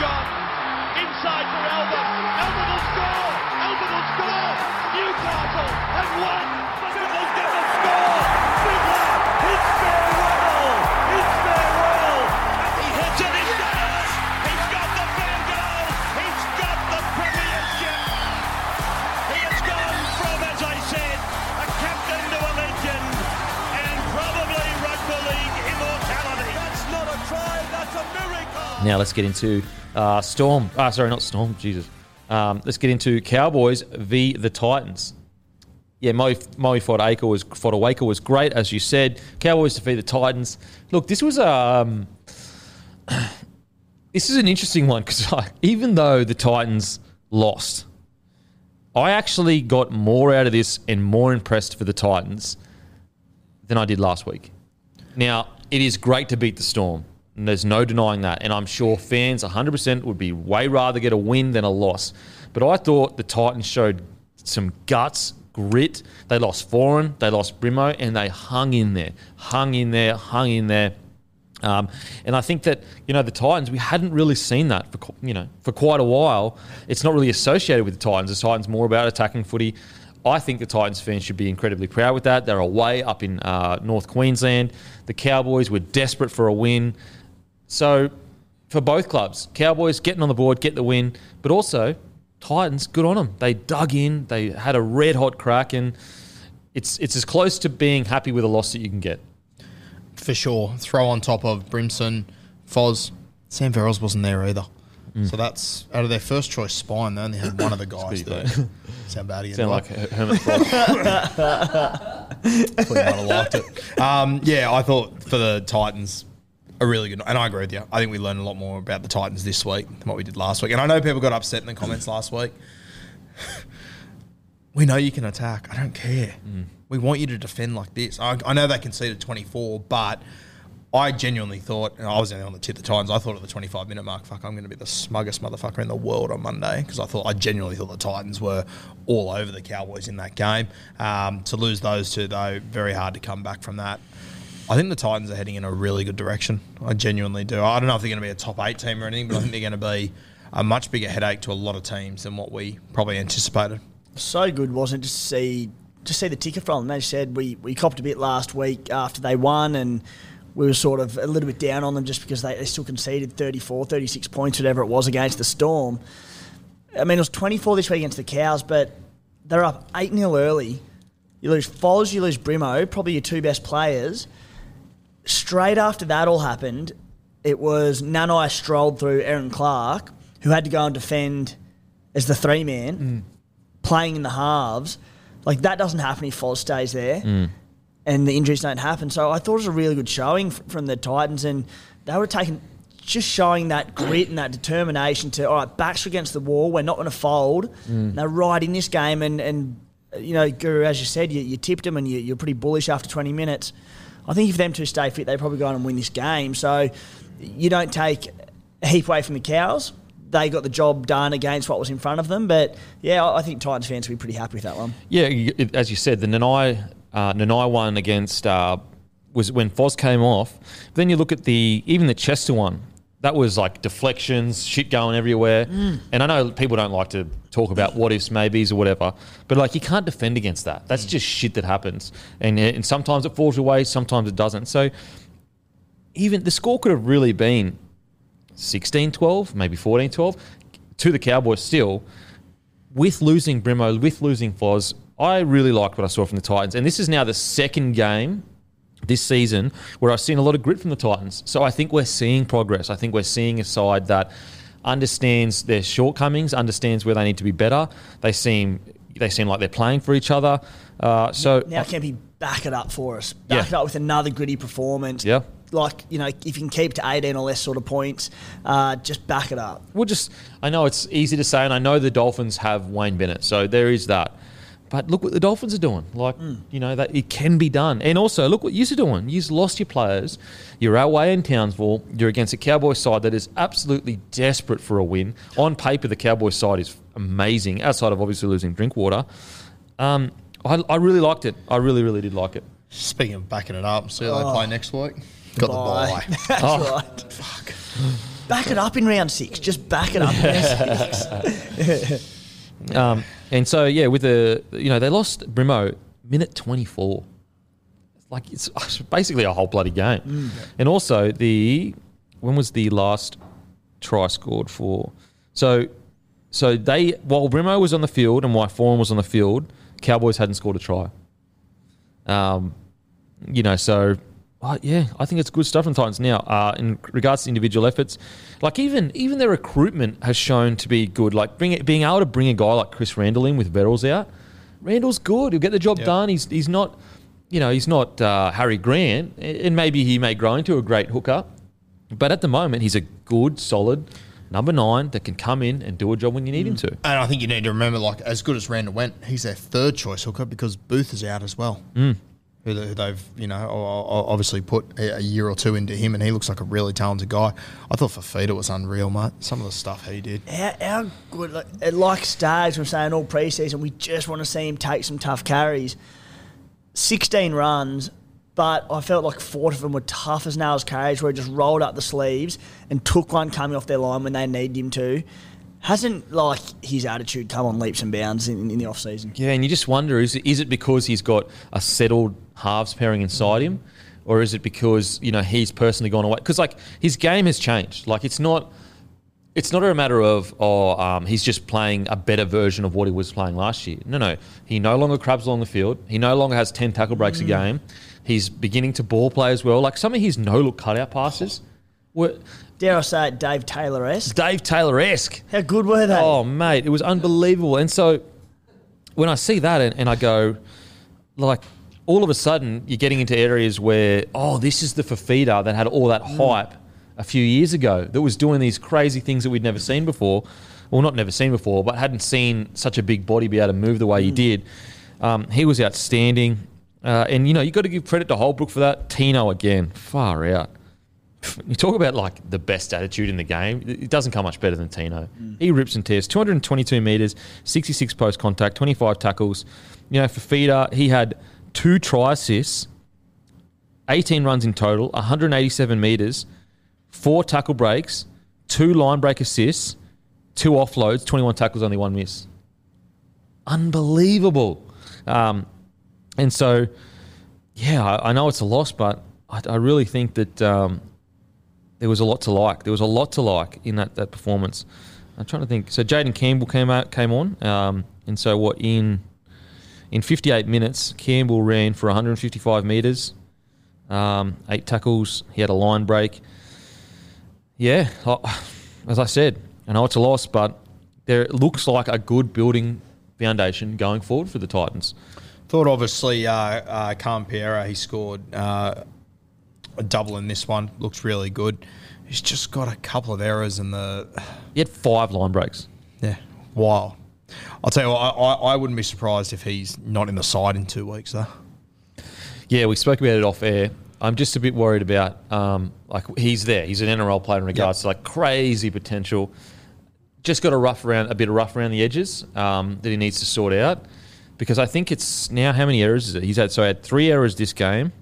gone. Inside for Albert. Albert will score. Albert will score. Newcastle have won. Fiddler's going to score. Fiddler. It's farewell. It's farewell. And he hits it. He's. He's got the field goal. He's got the premiership. He has gone from, as I said, a captain to a legend and probably rugby league immortality. That's not a try. That's a miracle. Now let's get into uh, Storm. Ah, sorry, not Storm. Jesus. Um, let's get into Cowboys v the Titans. Yeah, Moe, Moe Fotuaika was Fotuaika was great, as you said. Cowboys defeat the Titans. Look, this was um, this is an interesting one because even though the Titans lost, I actually got more out of this and more impressed for the Titans than I did last week. Now, it is great to beat the Storm. And there's no denying that. And I'm sure fans 100% would be way rather get a win than a loss. But I thought the Titans showed some guts, grit. They lost Foran, they lost Brimo, and they hung in there, hung in there, hung in there. Um, and I think that you know the Titans, we hadn't really seen that for you know for quite a while. It's not really associated with the Titans. The Titans more about attacking footy. I think the Titans fans should be incredibly proud with that. They're away up in uh, North Queensland. The Cowboys were desperate for a win. So for both clubs, Cowboys getting on the board, get the win, but also Titans, good on them. They dug in, they had a red hot crack, and it's it's as close to being happy with a loss that you can get. for sure. Throw on top of Brimson, Foz. Sam Verrills wasn't there either. So that's out of their first choice spine. They only had one of the guys pretty there. Sound bad again. Sound like Her- Hermit Frog. Thought might have liked it. Um, yeah, I thought for the Titans, a really good. And I agree with you. I think we learned a lot more about the Titans this week than what we did last week. And I know people got upset in the comments last week. we know you can attack. I don't care. We want you to defend like this. I, I know they conceded 24, but I genuinely thought, and I was only on the tip of the Titans, I thought at the 25 minute mark, fuck, I'm going to be the smuggest motherfucker in the world on Monday because I thought, I genuinely thought the Titans were all over the Cowboys in that game. Um, to lose those two, though, very hard to come back from that. I think the Titans are heading in a really good direction. I genuinely do. I don't know if they're going to be a top eight team or anything, but I think they're going to be a much bigger headache to a lot of teams than what we probably anticipated. so good, wasn't it? To see, just see the ticker from them. You said, we, we copped a bit last week after they won, and we were sort of a little bit down on them just because they, they still conceded 34, 36 points, whatever it was, against the Storm. I mean, it was 24 this week against the Cows, but they're up 8 0 early. You lose Foz, you lose Brimo, probably your two best players. Straight after that all happened, it was Nanai strolled through Aaron Clark, who had to go and defend as the three man, mm. playing in the halves. Like that doesn't happen if Foz stays there, mm. and the injuries don't happen. So I thought it was a really good showing f- from the Titans, and they were taking just showing that grit and that determination to all right, backs against the wall. We're not going to fold. Mm. They're right in this game, and and you know, Guru, as you said, you, you tipped them, and you, you're pretty bullish after 20 minutes. I think if them two stay fit, they probably go on and win this game. So you don't take a heap away from the cows. They got the job done against what was in front of them. But yeah, I think Titans fans will be pretty happy with that one. Yeah, as you said, the Nanai, uh, Nanai one against uh, was when Foz came off. Then you look at the even the Chester one. That was like deflections, shit going everywhere. Mm. And I know people don't like to talk about what ifs, maybes, or whatever, but like you can't defend against that. That's mm. just shit that happens. And, and sometimes it falls away, sometimes it doesn't. So even the score could have really been 16 12, maybe 14 12 to the Cowboys still with losing Brimo, with losing Foz, I really liked what I saw from the Titans. And this is now the second game this season where I've seen a lot of grit from the Titans. So I think we're seeing progress. I think we're seeing a side that understands their shortcomings, understands where they need to be better. They seem they seem like they're playing for each other. Uh, so Now, Kempy, back it up for us. Back Yeah. it up with another gritty performance. Yeah. Like, you know, if you can keep to 18 or less sort of points, uh, just back it up. we'll just I know it's easy to say, and I know the Dolphins have Wayne Bennett, so there is that. But look what the Dolphins are doing. Like you know that it can be done, and also look what you're doing. You've lost your players. You're away in Townsville. You're against a Cowboys side that is absolutely desperate for a win. On paper, the Cowboys side is amazing. Outside of obviously losing Drinkwater, um, I, I really liked it. I really, really did like it. Speaking of backing it up, see how they play next week. Got Bye. the bye. That's Oh. right. Fuck. Back it up in round six. Just back it up. in round six. Um, and so yeah, with the you know they lost Brimo minute twenty four. Like it's basically a whole bloody game. And also the when was the last try scored for? So so they while Brimo was on the field and while Foran was on the field, Cowboys hadn't scored a try. Um, you know, so uh, yeah, I think it's good stuff from Titans now. Uh, in regards to individual efforts, like even even their recruitment has shown to be good. Like bring it, being able to bring a guy like Chris Randall in with Verrills out, Randall's good. He'll get the job Yep. done. He's he's not, you know, he's not uh, Harry Grant, and maybe he may grow into a great hooker, but at the moment he's a good, solid number nine that can come in and do a job when you need him to. And I think you need to remember, like, as good as Randall went, he's their third choice hooker because Booth is out as well. Mm. Who, they, who they've, you know, obviously put a, year or two into him, and he looks like a really talented guy. I thought Fifita was unreal, mate. Some of the stuff he did. How, how good, like, like Staggs was saying all preseason, we just want to see him take some tough carries. 16 runs, but I felt like four of them were tough as nails carries where he just rolled up the sleeves and took one coming off their line when they needed him to. Hasn't, like, his attitude come on leaps and bounds in, in the off-season. Yeah, and you just wonder is it, is it because he's got a settled halves pairing inside him, or is it because you know he's personally gone away? Because like his game has changed. Like it's not. It's not a matter of oh um, he's just playing a better version of what he was playing last year. No, no, he no longer crabs along the field. He no longer has ten tackle breaks a game. He's beginning to ball play as well. Like some of his no look cutout passes were Dare I say it, Dave Taylor-esque. Dave Taylor esque. How good were they? Oh, mate, it was unbelievable. And so when I see that and, and I go, like, all of a sudden you're getting into areas where, oh, this is the Fifita that had all that hype a few years ago that was doing these crazy things that we'd never seen before. Well, not never seen before, but hadn't seen such a big body be able to move the way he did. Um, he was outstanding. Uh, and, you know, you've got to give credit to Holbrook for that. Tino again, far out. You talk about like the best attitude in the game. It doesn't come much better than Tino. He rips and tears. 222 meters, 66 post contact, 25 tackles. You know, Fifita, he had two try assists, 18 runs in total, 187 meters, four tackle breaks, two line break assists, two offloads, 21 tackles, only one miss. Unbelievable. Um, and so, yeah, I, I know it's a loss, but I, I really think that um, there was a lot to like. There was a lot to like in that, that performance. I'm trying to think. So Jayden Campbell came out, came on, um, and so what in in 58 minutes, Campbell ran for 155 meters, um, eight tackles. He had a line break. Yeah, I- as I said, I know it's a loss, but there it looks like a good building foundation going forward for the Titans. Thought obviously uh, uh, he scored uh, a double in this one. Looks really good. He's just got a couple of errors in the. He had five line breaks. Yeah, wow. I'll tell you what, I, I, I wouldn't be surprised if he's not in the side in two weeks, though. Yeah, we spoke about it off air. I'm just a bit worried about um, like he's there. He's an NRL player in regards to like crazy potential. Just got a rough around a bit of rough around the edges um, that he needs to sort out because I think it's now how many errors is it? He's had so he had three errors this game.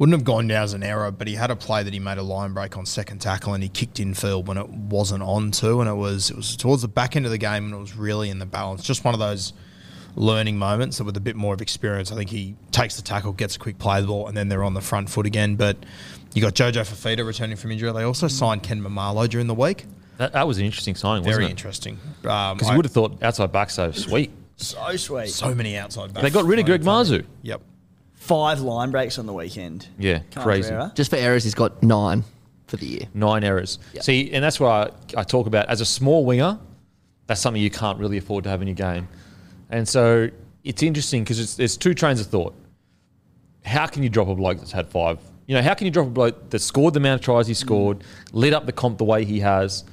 Wouldn't have gone down as an error, but he had a play that he made a line break on second tackle and he kicked in field when it wasn't on to, and it was it was towards the back end of the game and it was really in the balance. Just one of those learning moments that with a bit more of experience, I think he takes the tackle, gets a quick play the ball, and then they're on the front foot again. But you got Jojo Fifita returning from injury. They also signed Ken Maumalo during the week. That, that was an interesting signing, Very wasn't it? Very interesting. Um, Because I- you would have thought outside back so sweet. So sweet. so many outside backs. They got rid of Greg Marzhew. Yep. Five line breaks on the weekend. Yeah, crazy. Khan Pereira. Just for errors, he's got nine for the year. Nine errors. See, and that's why I, I talk about as a small winger, that's something you can't really afford to have in your game. And so it's interesting because there's two trains of thought. How can you drop a bloke that's had five? You know, how can you drop a bloke that scored the amount of tries he scored, mm. lit up the comp the way he has?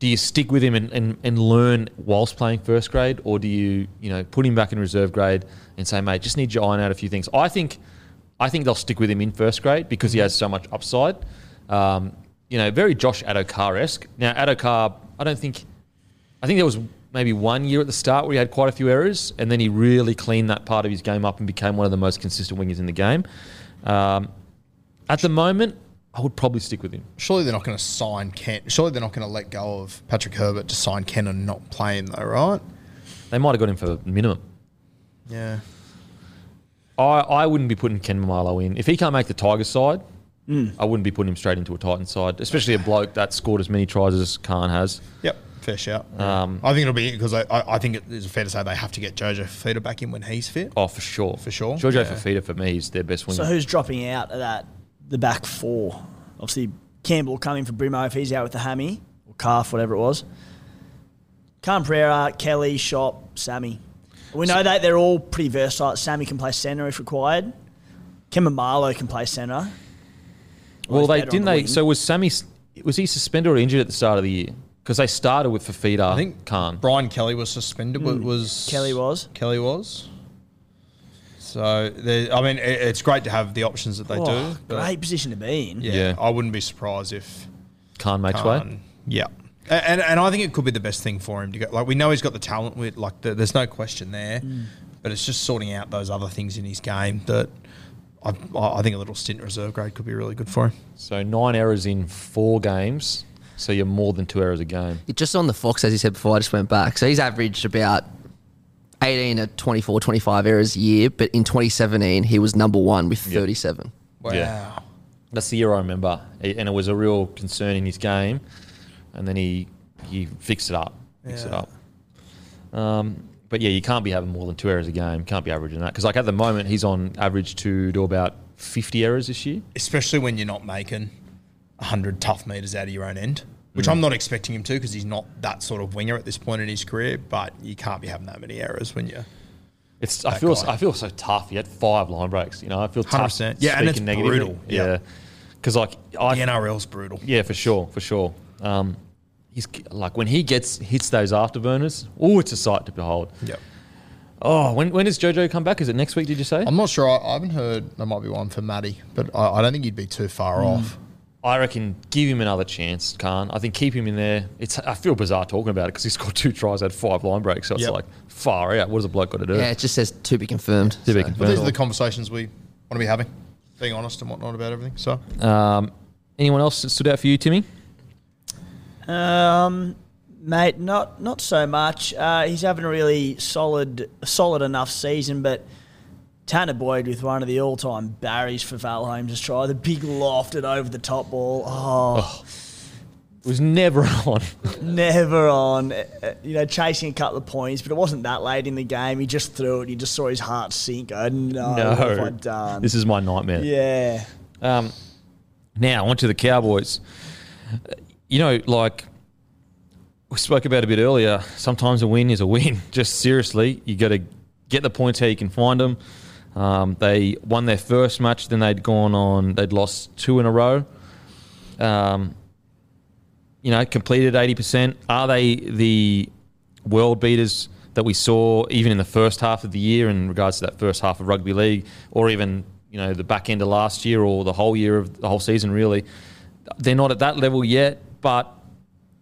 Do you stick with him and, and, and learn whilst playing first grade, or do you you know put him back in reserve grade and say, mate, just need you to iron out a few things? I think I think they'll stick with him in first grade because he has so much upside. Um, you know, very Josh Addo-Carr esque. Now, Addo-Carr, I don't think, I think there was maybe one year at the start where he had quite a few errors, and then he really cleaned that part of his game up and became one of the most consistent wingers in the game. Um, at the moment, I would probably stick with him. Surely they're not going to sign Kent. Surely they're not going to let go of Patrick Herbert to sign Ken and not play him, though, right? They might have got him for minimum. Yeah. I, I wouldn't be putting Ken Maumalo in. If he can't make the Tigers side, Hmm. I wouldn't be putting him straight into a Titan side, especially a bloke that scored as many tries as Khan has. Yep. Fair shout. Um, I think it'll be because I, I, I think it is fair to say they have to get Jojo Fifita back in when he's fit. Oh, for sure. For sure, Jojo yeah. Fifita for me is their best winger. So who's dropping out of that? The back four. Obviously, Campbell coming for Brimo if he's out with the hammy or calf, whatever it was. Khan Pereira, Kelly, Shop, Sammy. We know that they're all pretty versatile. Sammy can play centre if required. Kemba Marlowe can play centre. well, they didn't the they? wing. So was Sammy? Was he suspended or injured at the start of the year? Because they started with Fifita. I think Khan. Brian Kelly was suspended. but hmm. Was. Kelly was. Kelly was. So I mean, it, it's great to have the options that they Oh, do. but great position to be in. Yeah, Yeah. I wouldn't be surprised if Khan makes way. Yeah. And, and I think it could be the best thing for him to go. Like we know he's got the talent. With like the, there's no question there, Mm. but it's just sorting out those other things in his game that I, I think a little stint reserve grade could be really good for him. So nine errors in four games. So you're more than two errors a game. Just on the Fox, as you said before, I just went back. So he's averaged about 18 to 24, 25 errors a year, but in 2017, he was number one with 37. Wow. Yeah. That's the year I remember, and it was a real concern in his game. And then he he fixed it up, fixed it Yeah. up. Um, but yeah, you can't be having more than two errors a game. Can't be averaging that because like at the moment he's on average to do about fifty errors this year. Especially when you're not making hundred tough meters out of your own end, Mm. which I'm not expecting him to because he's not that sort of winger at this point in his career. But you can't be having that many errors when you. It's I feel guy. I feel so tough. He had five line breaks. You know, I feel tough. 100%. Yeah, and it's speaking negatively. brutal. Yeah. Yeah, because like I The NRL's brutal. Yeah, for sure, for sure. Um, he's like when he gets hits those afterburners. Oh, it's a sight to behold. Yeah. Oh, when when does JoJo come back? Is it next week? Did you say? I'm not sure. I, I haven't heard there might be one for Matty, but I, I don't think he'd be too far Hmm. off. I reckon give him another chance, Khan. I think keep him in there. It's I feel bizarre talking about it because he scored two tries, had five line breaks. So it's Yep. like far out. What does a bloke got to do? Yeah, it just says to be confirmed. To be confirmed. But these are the conversations we want to be having, being honest and whatnot about everything. So Um, anyone else that stood out for you, Timmy? Um, mate, not not so much. Uh, he's having a really solid, solid enough season, but Tanah Boyd with one of the all-time barriers for Val Holmes' try, the big lofted over the top ball. Oh, It was never on. never on. Uh, uh, You know, chasing a couple of points, but it wasn't that late in the game. He just threw it. You just saw his heart sink. Oh, no, what have I done? This is my nightmare. yeah. Um, now on to the Cowboys. You know, like we spoke about a bit earlier. Sometimes a win is a win. Just seriously, you got to get the points how you can find them. Um, they won their first match, then they'd gone on. They'd lost two in a row. Um, you know, completed eighty percent. Are they the world beaters that we saw even in the first half of the year in regards to that first half of rugby league, or even you know the back end of last year or the whole year of the whole season? Really, they're not at that level yet, but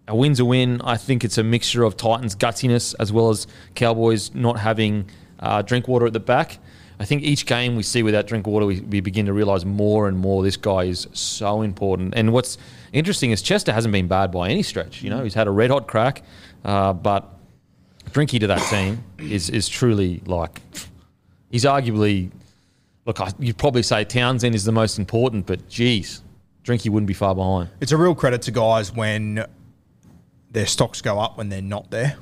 a win's a win. I think it's a mixture of Titans' gutsiness as well as Cowboys not having uh, Drinkwater at the back. I think each game we see without Drinkwater, we, we begin to realise more and more this guy is so important. And what's interesting is Chester hasn't been bad by any stretch. You know, he's had a red hot crack, uh, but Drinky to that team is is truly like he's arguably look. I, you'd probably say Townsend is the most important, but geez, Drinky wouldn't be far behind. it's a real credit to guys when their stocks go up when they're not there.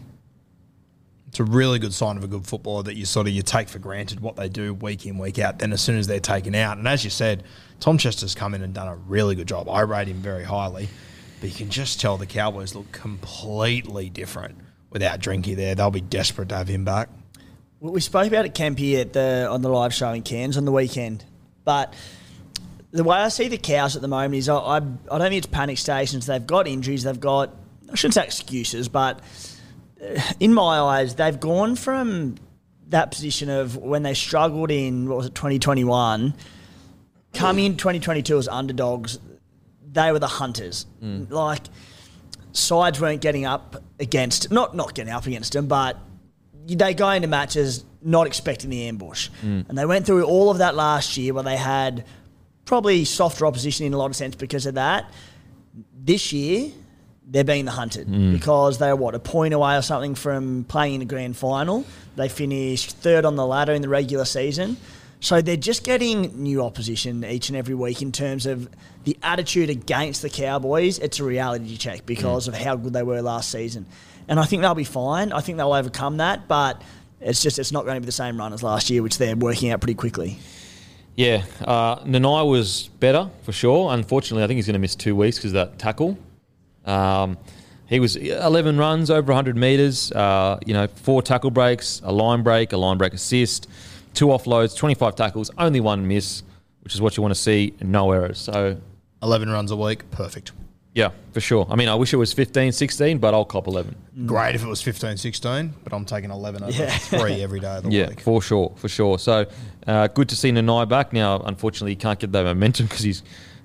It's a really good sign of a good footballer that you sort of you take for granted what they do week in week out. Then as soon as they're taken out, and as you said, Tom Chester's come in and done a really good job. I rate him very highly, but you can just tell the Cowboys look completely different without Drinky there. They'll be desperate to have him back. Well, we spoke about it, Kempy, at the on the live show in Cairns on the weekend. But the way I see the cows at the moment is I, I, I don't think it's panic stations. They've got injuries. They've got I shouldn't say excuses, but in my eyes, they've gone from that position of when they struggled in what was it 2021, coming in 2022 as underdogs. They were the hunters. Mm. Like sides weren't getting up against not not getting up against them, but they go into matches not expecting the ambush. Mm. And they went through all of that last year where they had probably softer opposition in a lot of sense because of that. This year, they're being the hunted Mm. because they're what a point away or something from playing in the grand final. They finished third on the ladder in the regular season. So they're just getting new opposition each and every week in terms of the attitude against the Cowboys. It's a reality check because Mm. of how good they were last season. And I think they'll be fine. I think they'll overcome that, but it's just it's not going to be the same run as last year, which they're working out pretty quickly. Yeah, uh, Nanai was better for sure. Unfortunately, I think he's going to miss two weeks because of that tackle. Um, he was 11 runs over 100 metres. Uh, you know, four tackle breaks, a line break, a line break assist, two offloads, 25 tackles, only one miss, which is what you want to see. No errors. So 11 runs a week, perfect. yeah, for sure. I mean, I wish it was 15, 16, but I'll cop 11. Great if it was 15, 16, but I'm taking 11 over Yeah. three every day of the Yeah, week. for sure, for sure. So uh, good to see Nanai back. Now, unfortunately, he can't get that momentum because he's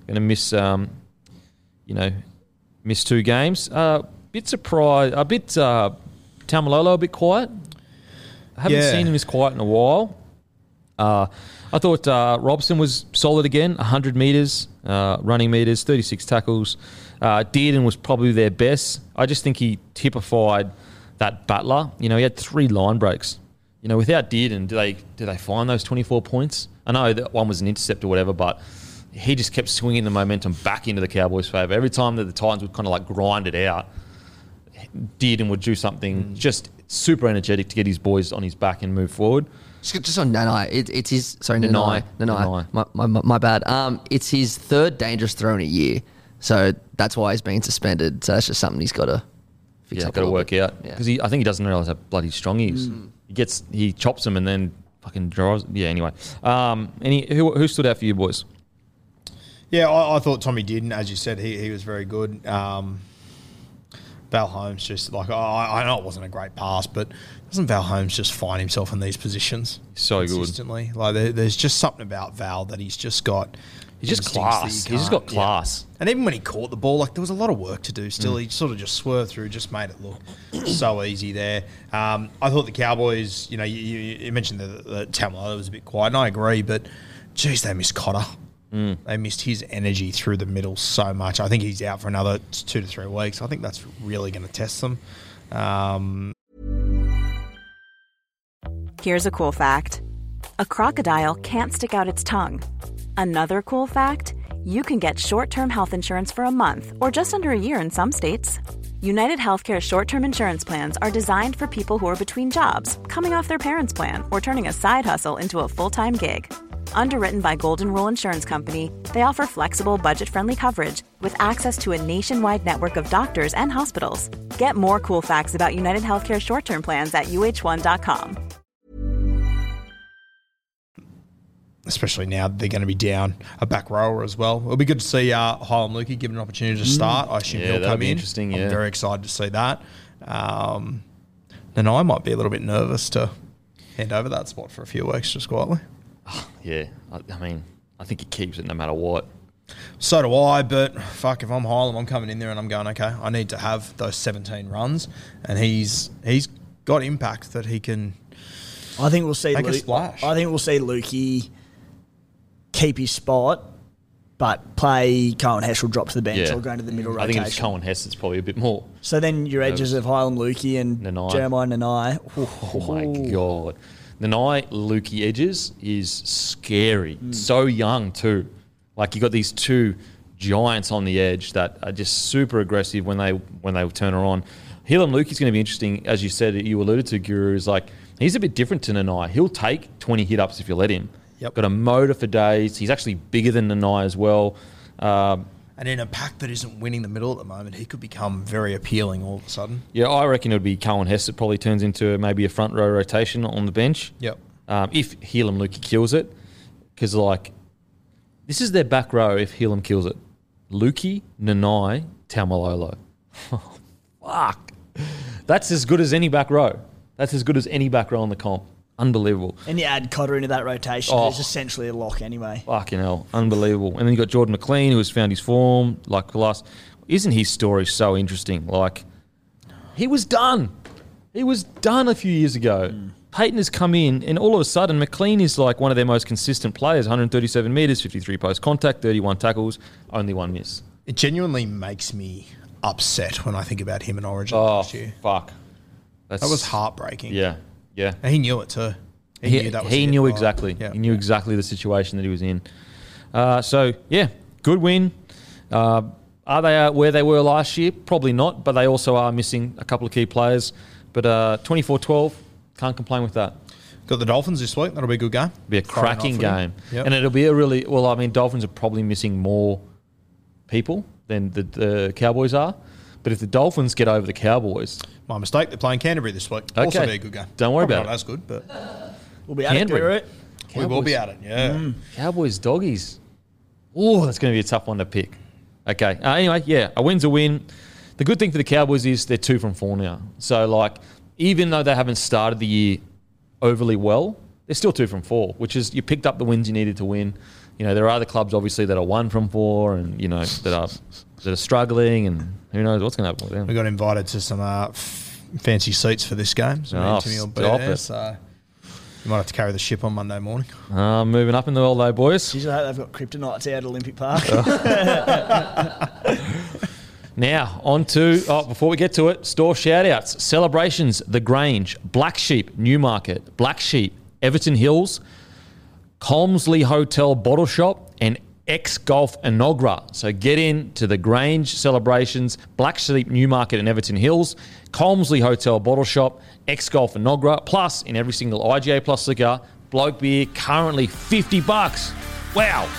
going to miss, um, you know, miss two games. Uh, bit surprised, a bit uh, Taumalolo a bit quiet. I haven't Yeah. seen him as quiet in a while. Uh, I thought uh, Robson was solid again, 100 metres, uh, running metres, 36 tackles. Uh, Dearden was probably their best. I just think he typified that Butler. You know, he had three line breaks. You know, without Dearden, do they do they find those 24 points? I know that one was an intercept or whatever, but he just kept swinging the momentum back into the Cowboys' favour. Every time that the Titans would kind of like grind it out, Dearden would do something just super energetic to get his boys on his back and move forward. Just, just on Nanai, it, it's his sorry Nanai. Nanai, Nanai, Nanai. My, my, my, my bad. Um, it's his third dangerous throw in a year, so that's why he's been suspended. So that's just something he's got to fix Yeah, up. got to work bit. out Yeah. because I think he doesn't realize how bloody strong he is. He gets he chops him and then fucking drives. Yeah. Anyway, um, any who who stood out for you boys? Yeah, I, I thought Tommy did, and as you said, he, he was very good. Um, Val Holmes just like I, I know it wasn't a great pass, but doesn't Val Holmes just find himself in these positions So good. consistently? Like there, there's just something about Val that he's just got. He's just class. He's just got class. And even when he caught the ball, like there was a lot of work to do. Still, Mm. he sort of just swerved through, just made it look so easy there. Um, I thought the Cowboys, you know, you, you, mentioned that the Tamala was a bit quiet, and I agree, but geez, they missed Cotter. Mm. They missed his energy through the middle so much. I think he's out for another two to three weeks. I think that's really going to test them. Um, Here's a cool fact a crocodile can't stick out its tongue. Another cool fact you can get short term health insurance for a month or just under a year in some states. United Healthcare short term insurance plans are designed for people who are between jobs, coming off their parents' plan, or turning a side hustle into a full time gig. Underwritten by Golden Rule Insurance Company, they offer flexible, budget friendly coverage with access to a nationwide network of doctors and hospitals. Get more cool facts about United Healthcare short term plans at uh1.com. especially now they're going to be down a back rower as well. It'll be good to see uh, Heilum Luki given an opportunity to start. I assume Yeah, he'll come be in. interesting, I'm very excited to see that. Um, and I might be a little bit nervous to hand over that spot for a few weeks just quietly. Yeah. I, I mean, I think he keeps it no matter what. So do I, but fuck, if I'm Heilum, I'm coming in there and I'm going, okay, I need to have those 17 runs. And he's he's got impact that he can. I think we'll see. Make a splash. I think we'll see Luki keep his spot, but play Cohen Heschel drop to the bench Yeah. or go into the middle I think rotation. if it's Coen Hess, it's probably a bit more. so then your edges of Heilum Luki and Nanai. Jeremiah Nanai. Oh my god. The night Luki edges is scary. So young too. Like you got these two giants on the edge that are just super aggressive when they when they turn her on. Heilum Luki's going to be interesting, as you said, you alluded to. Guru is like he's a bit different to Nanai. He'll take twenty hit ups if you let him. Yep. Got a motor for days. He's actually bigger than Nanai as well. Um, And in a pack that isn't winning the middle at the moment, he could become very appealing all of a sudden. yeah, I reckon it would be Coen Hess that probably turns into maybe a front row rotation on the bench. Yep. um, if Heilum Luki kills it. Because, like, this is their back row if Helam kills it. Luki, Nanai, Taumalolo. Fuck. That's as good as any back row. That's as good as any back row in the comp. Unbelievable. And you add Cotter into that rotation. Oh. It's essentially a lock anyway. Fucking hell. Unbelievable. And then you got Jordan McLean, who has found his form. Like, the last. Isn't his story so interesting? Like, he was done. He was done a few years ago. Hmm. Payten has come in, and all of a sudden, McLean is like one of their most consistent players 137 metres, 53 post contact, 31 tackles, only one miss. It genuinely makes me upset when I think about him in Origin Oh, last year. fuck. That's, That was heartbreaking. Yeah, yeah. And he knew it too. He, He, knew that was he knew exactly. yeah. He knew exactly the situation that he was in. Uh, so, yeah, good win. Uh, are they uh, where they were last year? Probably not, but they also are missing a couple of key players. But uh, 24-12, can't complain with that. Got the Dolphins this week. That'll be a good game. Be a Friday cracking game, Yep. and it'll be a really well. I mean, Dolphins are probably missing more people than the, the Cowboys are. But if the Dolphins get over the Cowboys, My mistake. They're playing Canterbury this week. Okay. Also Okay. be a good game. Don't worry Probably about not it. as good, but We'll be at it, Canberra. We will be at it. Yeah. Cowboys doggies. Oh, that's going to be a tough one to pick. Okay. Uh, anyway, yeah, a win's a win. The good thing for the Cowboys is they're two from four now. So, like, even though they haven't started the year overly well, they're still two from four, which is you picked up the wins you needed to win. You know, there are other clubs obviously that are one from four, and you know that are that are struggling, and who knows what's going to happen with them. We got invited to some uh, f- fancy seats for this game. So Oh, and Timmy will be stop there. it. So you might have to carry the ship on Monday morning. Uh, moving up in the world, though, boys. Jeez, I hope they've got kryptonites out at Olympic Park. Now, on to, oh, before we get to it, store shout outs. Celebrations, The Grange, Black Sheep, Newmarket, Black Sheep, Everton Hills, Colmslie Hotel Bottle Shop, and X Golf Enoggera. So get in to The Grange celebrations, Black Sheep, Newmarket, and Everton Hills, Colmslie Hotel Bottle Shop, X Golf Inogra, plus in every single IGA Plus cigar, Bloke Beer, currently 50 bucks. Wow.